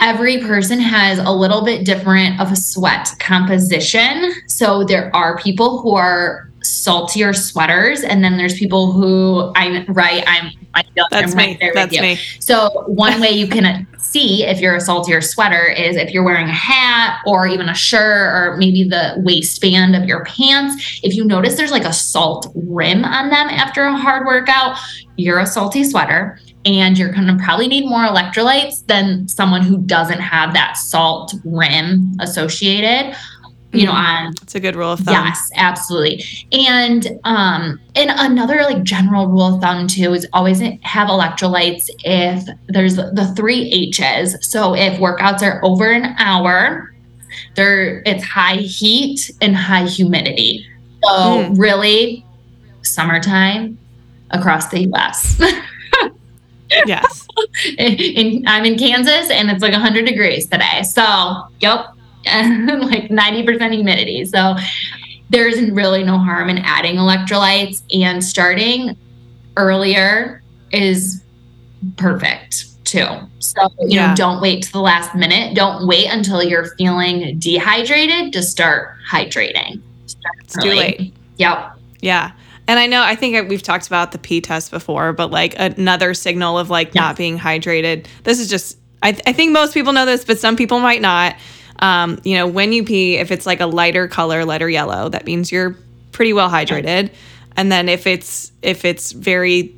[SPEAKER 1] every person has a little bit different of a sweat composition. So, there are people who are saltier sweaters, and then there's people who I'm right, I'm I feel like
[SPEAKER 2] that's
[SPEAKER 1] I'm right
[SPEAKER 2] me
[SPEAKER 1] there
[SPEAKER 2] that's
[SPEAKER 1] with you.
[SPEAKER 2] me
[SPEAKER 1] So one way you can see if you're a saltier sweater is if you're wearing a hat or even a shirt or maybe the waistband of your pants. If you notice there's like a salt rim on them after a hard workout, you're a salty sweater and you're going to probably need more electrolytes than someone who doesn't have that salt rim associated. You know, on
[SPEAKER 2] it's a good rule of thumb
[SPEAKER 1] Yes, absolutely. And um and another like general rule of thumb too is always have electrolytes if there's the three H's. So if workouts are over an hour, there it's high heat and high humidity. So
[SPEAKER 2] Mm.
[SPEAKER 1] really summertime across the US.
[SPEAKER 2] yes
[SPEAKER 1] in, I'm in Kansas and it's like 100 degrees today. So, yep, like 90% humidity. So, there isn't really no harm in adding electrolytes and starting earlier is perfect too. So, you
[SPEAKER 2] Yeah.
[SPEAKER 1] know, don't wait to the last minute. Don't wait until you're feeling dehydrated to start hydrating. Start
[SPEAKER 2] It's too late.
[SPEAKER 1] Yep.
[SPEAKER 2] Yeah. And I know, I think we've talked about the P test before, but like another signal of like
[SPEAKER 1] Yeah.
[SPEAKER 2] not being hydrated. This is just, I, I think most people know this, but some people might not. Um, you know, when you pee, if it's like a lighter color, lighter yellow, that means you're pretty well hydrated. And then if it's, if it's very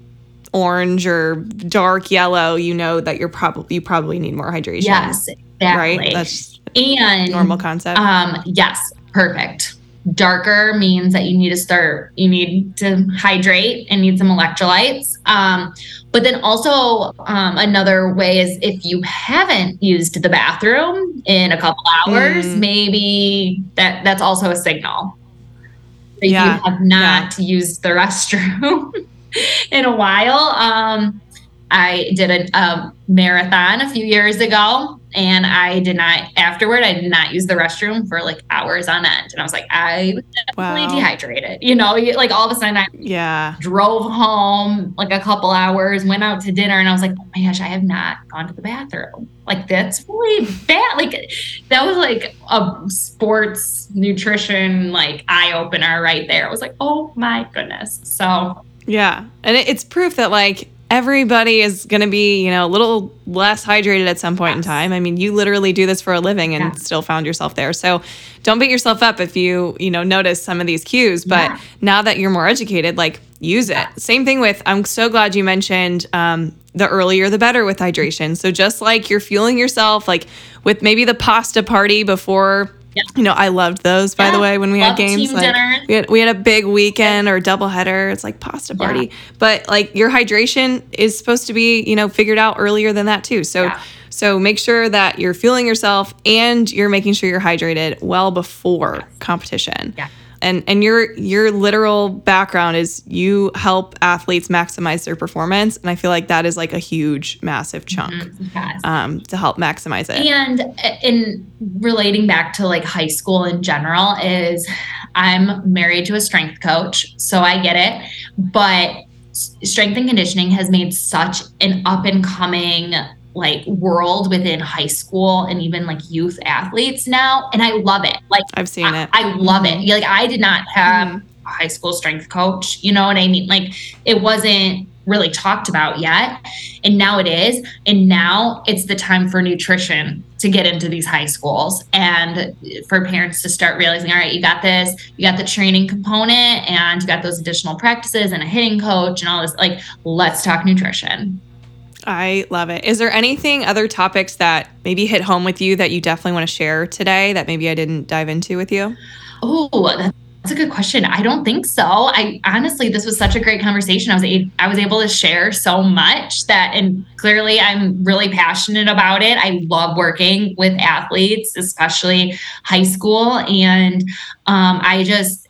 [SPEAKER 2] orange or dark yellow, you know that you're probably, you probably need more hydration.
[SPEAKER 1] Yes. Exactly.
[SPEAKER 2] right? That's
[SPEAKER 1] and
[SPEAKER 2] normal concept.
[SPEAKER 1] Um, yes, perfect. Darker means that you need to start, you need to hydrate and need some electrolytes. Um, but then also um, another way is if you haven't used the bathroom in a couple hours,
[SPEAKER 2] Mm.
[SPEAKER 1] maybe that that's also a signal that
[SPEAKER 2] Yeah,
[SPEAKER 1] you have not used the restroom in a while. Um, I did a, a marathon a few years ago and I did not, afterward, I did not use the restroom for like hours on end. And I was like, I was definitely
[SPEAKER 2] Wow.
[SPEAKER 1] dehydrated. You know, like all of a sudden I
[SPEAKER 2] yeah.
[SPEAKER 1] drove home like a couple hours, went out to dinner, and I was like, oh my gosh, I have not gone to the bathroom. Like, that's really bad. Like, that was like a sports nutrition, like, eye opener right there. I was like, oh my goodness. So,
[SPEAKER 2] Yeah. And it's proof that like everybody is going to be, you know, a little less hydrated at some point in time. I mean, you literally do this for a living and
[SPEAKER 1] Yeah.
[SPEAKER 2] still found yourself there. So don't beat yourself up if you, you know, notice some of these cues, but
[SPEAKER 1] Yeah.
[SPEAKER 2] now that you're more educated, like use it. Same thing with, I'm so glad you mentioned um, the earlier the better with hydration. So just like you're fueling yourself, like with maybe the pasta party before.
[SPEAKER 1] Yeah.
[SPEAKER 2] You know, I loved those by the way when we had games.
[SPEAKER 1] team
[SPEAKER 2] Like,
[SPEAKER 1] dinners.
[SPEAKER 2] we had we had a big weekend or double header. It's like pasta
[SPEAKER 1] Yeah.
[SPEAKER 2] party. But like your hydration is supposed to be, you know, figured out earlier than that too. So
[SPEAKER 1] Yeah.
[SPEAKER 2] so make sure that you're fueling yourself and you're making sure you're hydrated well before competition.
[SPEAKER 1] Yeah.
[SPEAKER 2] And and your your literal background is you help athletes maximize their performance. And I feel like that is like a huge, massive chunk
[SPEAKER 1] yes.
[SPEAKER 2] um, to help maximize it.
[SPEAKER 1] And in relating back to like high school in general, is I'm married to a strength coach, so I get it. But strength and conditioning has made such an up and coming like world within high school and even like youth athletes now, and I love it. Like
[SPEAKER 2] I've seen
[SPEAKER 1] I,
[SPEAKER 2] it.
[SPEAKER 1] I love it. Like I did not have
[SPEAKER 2] Mhm.
[SPEAKER 1] a high school strength coach. You know what I mean? Like it wasn't really talked about yet. And now it is. And now it's the time for nutrition to get into these high schools and for parents to start realizing, all right, you got this, you got the training component and you got those additional practices and a hitting coach and all this. Like, let's talk nutrition.
[SPEAKER 2] I love it. Is there anything, other topics that maybe hit home with you that you definitely want to share today that maybe I didn't dive into with you?
[SPEAKER 1] Oh, that's a good question. I don't think so. I honestly, this was such a great conversation. I was a, I was able to share so much that, and clearly, I'm really passionate about it. I love working with athletes, especially high school, and um, I just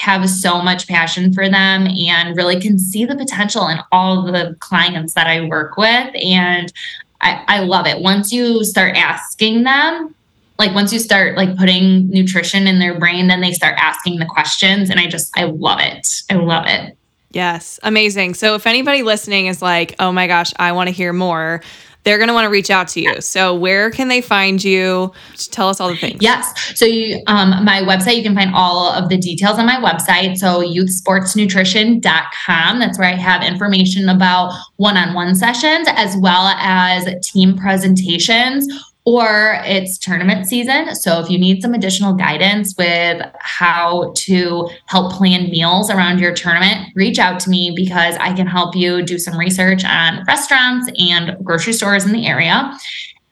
[SPEAKER 1] have so much passion for them and really can see the potential in all the clients that I work with, and I, I love it. Once you start asking them like once you start like putting nutrition in their brain then they start asking the questions. And i just i love it. I love it.
[SPEAKER 2] Yes, amazing. So if anybody listening is like, oh my gosh, I want to hear more, they're going to want to reach out to you. So where can they find you? Just tell us all the things.
[SPEAKER 1] yes so you um my website you can find all of the details on my website so youthsportsnutrition.com that's where i have information about one-on-one sessions as well as team presentations or it's tournament season. So if you need some additional guidance with how to help plan meals around your tournament, reach out to me because I can help you do some research on restaurants and grocery stores in the area.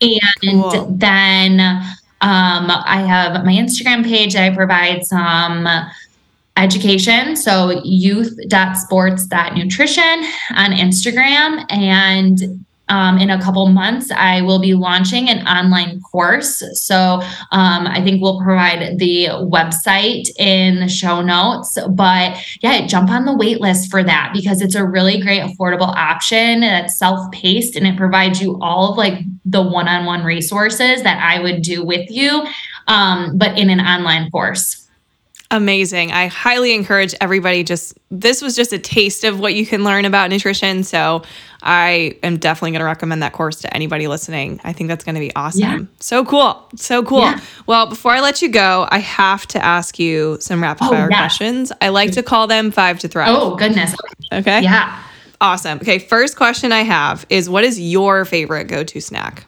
[SPEAKER 1] And
[SPEAKER 2] Cool.
[SPEAKER 1] then um, I have my Instagram page that I provide some education. So youth.sports.nutrition on Instagram. And um, in a couple months, I will be launching an online course. So um, I think we'll provide the website in the show notes. But yeah, jump on the wait list for that because it's a really great, affordable option that's self paced and it provides you all of like the one on one resources that I would do with you, um, but in an online course.
[SPEAKER 2] Amazing. I highly encourage everybody just this was just a taste of what you can learn about nutrition. So I am definitely going to recommend that course to anybody listening. I think that's going to be awesome.
[SPEAKER 1] Yeah.
[SPEAKER 2] So cool. So cool.
[SPEAKER 1] Yeah.
[SPEAKER 2] Well, before I let you go, I have to ask you some rapid
[SPEAKER 1] Oh,
[SPEAKER 2] fire
[SPEAKER 1] yes.
[SPEAKER 2] questions. I like to call them five to thrive.
[SPEAKER 1] Oh, goodness.
[SPEAKER 2] okay.
[SPEAKER 1] Yeah.
[SPEAKER 2] Awesome. Okay. First question I have is what is your favorite go to snack?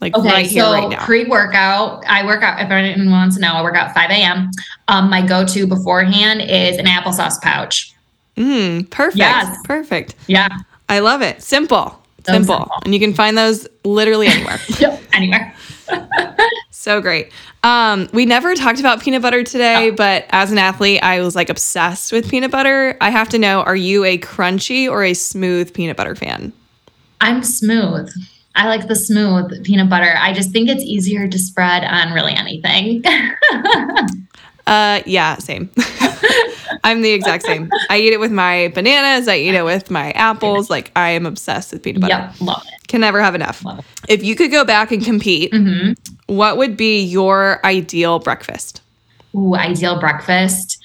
[SPEAKER 2] Like
[SPEAKER 1] Okay,
[SPEAKER 2] right here,
[SPEAKER 1] so
[SPEAKER 2] right now.
[SPEAKER 1] pre-workout, I work out. If anyone wants to know, I work out 5 a.m. Um, my go-to beforehand is an applesauce pouch.
[SPEAKER 2] Mm, perfect.
[SPEAKER 1] Yes.
[SPEAKER 2] Perfect.
[SPEAKER 1] Yeah,
[SPEAKER 2] I love it. Simple.
[SPEAKER 1] So
[SPEAKER 2] Simple.
[SPEAKER 1] simple.
[SPEAKER 2] And you can find those literally anywhere.
[SPEAKER 1] yep. Anywhere.
[SPEAKER 2] so great. Um, we never talked about peanut butter today, but as an athlete, I was like obsessed with peanut butter. I have to know, are you a crunchy or a smooth peanut butter fan?
[SPEAKER 1] I'm smooth. I like the smooth peanut butter. I just think it's easier to spread on really anything.
[SPEAKER 2] uh, yeah, same. I'm the exact same. I eat it with my bananas. I eat it with my apples. Like I am obsessed with peanut butter.
[SPEAKER 1] Yep, love it.
[SPEAKER 2] Can never have enough. If you could go back and compete,
[SPEAKER 1] hmm
[SPEAKER 2] what would be your ideal breakfast?
[SPEAKER 1] Ooh, ideal breakfast.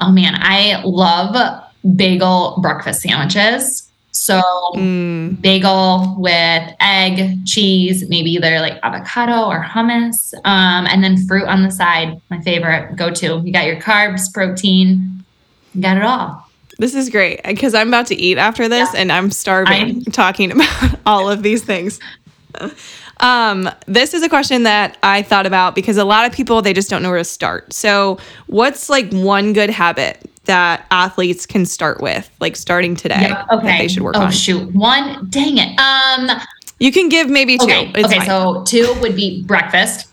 [SPEAKER 1] Oh man, I love bagel breakfast sandwiches. So
[SPEAKER 2] Mm,
[SPEAKER 1] bagel with egg, cheese, maybe either like avocado or hummus, um, and then fruit on the side. My favorite go to. You got your carbs, protein, you got it all.
[SPEAKER 2] this is great because I'm about to eat after this
[SPEAKER 1] Yeah.
[SPEAKER 2] and I'm starving
[SPEAKER 1] I'm-
[SPEAKER 2] talking about all of these things. Um, this is a question that I thought about because a lot of people they just don't know where to start. So, what's like one good habit that athletes can start with, like starting today, that
[SPEAKER 1] okay.
[SPEAKER 2] they should work on
[SPEAKER 1] oh
[SPEAKER 2] on?
[SPEAKER 1] shoot, one. Dang it. Um.
[SPEAKER 2] You can give maybe two.
[SPEAKER 1] Okay.
[SPEAKER 2] It's
[SPEAKER 1] okay.
[SPEAKER 2] fine.
[SPEAKER 1] So two would be breakfast.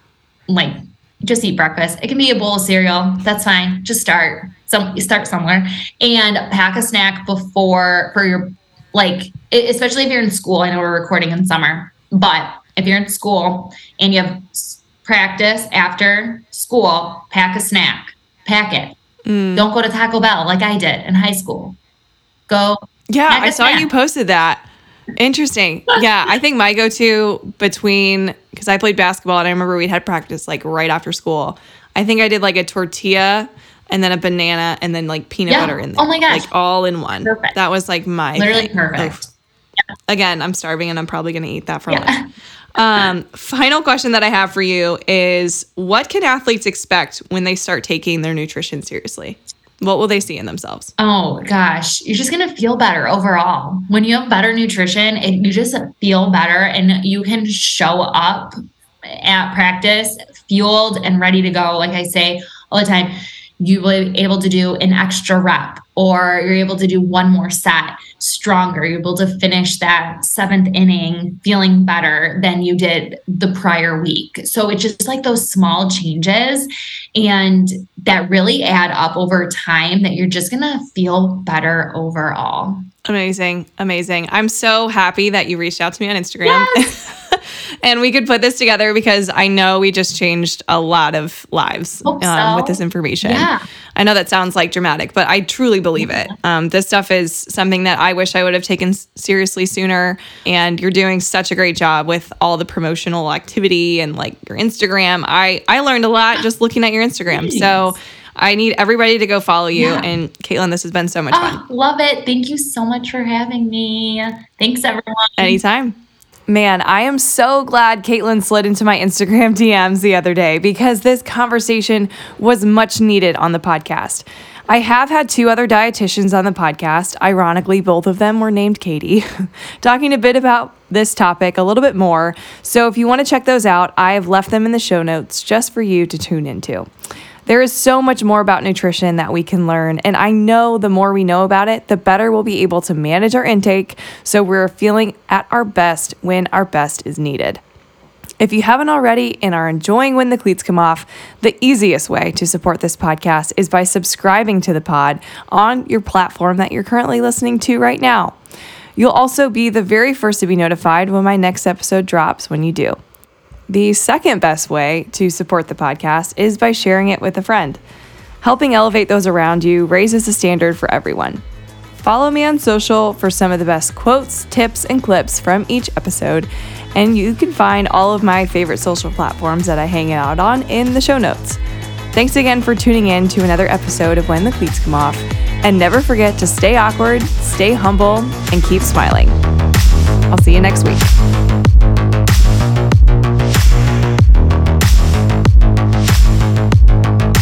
[SPEAKER 1] Like just eat breakfast. It can be a bowl of cereal. That's fine. Just start. Some start somewhere and pack a snack before for your like especially if you're in school. I know we're recording in summer, but if you're in school and you have practice after school, pack a snack. Pack it.
[SPEAKER 2] Mm.
[SPEAKER 1] Don't go to Taco Bell like I did in high school. Go
[SPEAKER 2] Yeah, I saw you posted that. Interesting. Yeah, I think my go to between, because I played basketball and I remember we had practice like right after school. I think I did like a tortilla and then a banana and then like peanut
[SPEAKER 1] Yeah.
[SPEAKER 2] butter in there.
[SPEAKER 1] Oh my gosh.
[SPEAKER 2] Like all in one.
[SPEAKER 1] Perfect.
[SPEAKER 2] That was like my
[SPEAKER 1] literally
[SPEAKER 2] thing.
[SPEAKER 1] perfect.
[SPEAKER 2] Again, I'm starving and I'm probably going to eat that for
[SPEAKER 1] Yeah.
[SPEAKER 2] lunch. Um, final question that I have for you is what can athletes expect when they start taking their nutrition seriously? What will they see in themselves?
[SPEAKER 1] Oh gosh, you're just gonna feel better overall. When you have better nutrition, it, you just feel better and you can show up at practice fueled and ready to go. Like I say all the time, you will be able to do an extra rep or you're able to do one more set stronger. You're able to finish that seventh inning feeling better than you did the prior week. So it's just like those small changes and that really add up over time that you're just gonna feel better overall.
[SPEAKER 2] Amazing. Amazing. I'm so happy that you reached out to me on Instagram. and we could put this together because I know we just changed a lot of lives um,
[SPEAKER 1] so.
[SPEAKER 2] with this information.
[SPEAKER 1] Yeah.
[SPEAKER 2] I know that sounds like dramatic, but I truly believe it. Um, this stuff is something that I wish I would have taken seriously sooner. And you're doing such a great job with all the promotional activity and like your Instagram. I, I learned a lot just looking at your Instagram. So I need everybody to go follow you.
[SPEAKER 1] Yeah.
[SPEAKER 2] And Kaitlyn, this has been so much fun.
[SPEAKER 1] Oh, love it. Thank you so much for having me. Thanks everyone.
[SPEAKER 2] Anytime. Man, I am so glad Kaitlyn slid into my Instagram DMs the other day because this conversation was much needed on the podcast. I have had two other dietitians on the podcast. Ironically, both of them were named Katie, talking a bit about this topic a little bit more. So if you want to check those out, I have left them in the show notes just for you to tune into. There is so much more about nutrition that we can learn, and I know the more we know about it, the better we'll be able to manage our intake so we're feeling at our best when our best is needed. If you haven't already and are enjoying When the Cleats Come Off, the easiest way to support this podcast is by subscribing to the pod on your platform that you're currently listening to right now. You'll also be the very first to be notified when my next episode drops when you do. The second best way to support the podcast is by sharing it with a friend. Helping elevate those around you raises the standard for everyone. Follow me on social for some of the best quotes, tips, and clips from each episode, and you can find all of my favorite social platforms that I hang out on in the show notes. Thanks again for tuning in to another episode of When the Cleats Come Off, and never forget to stay awkward, stay humble, and keep smiling. I'll see you next week.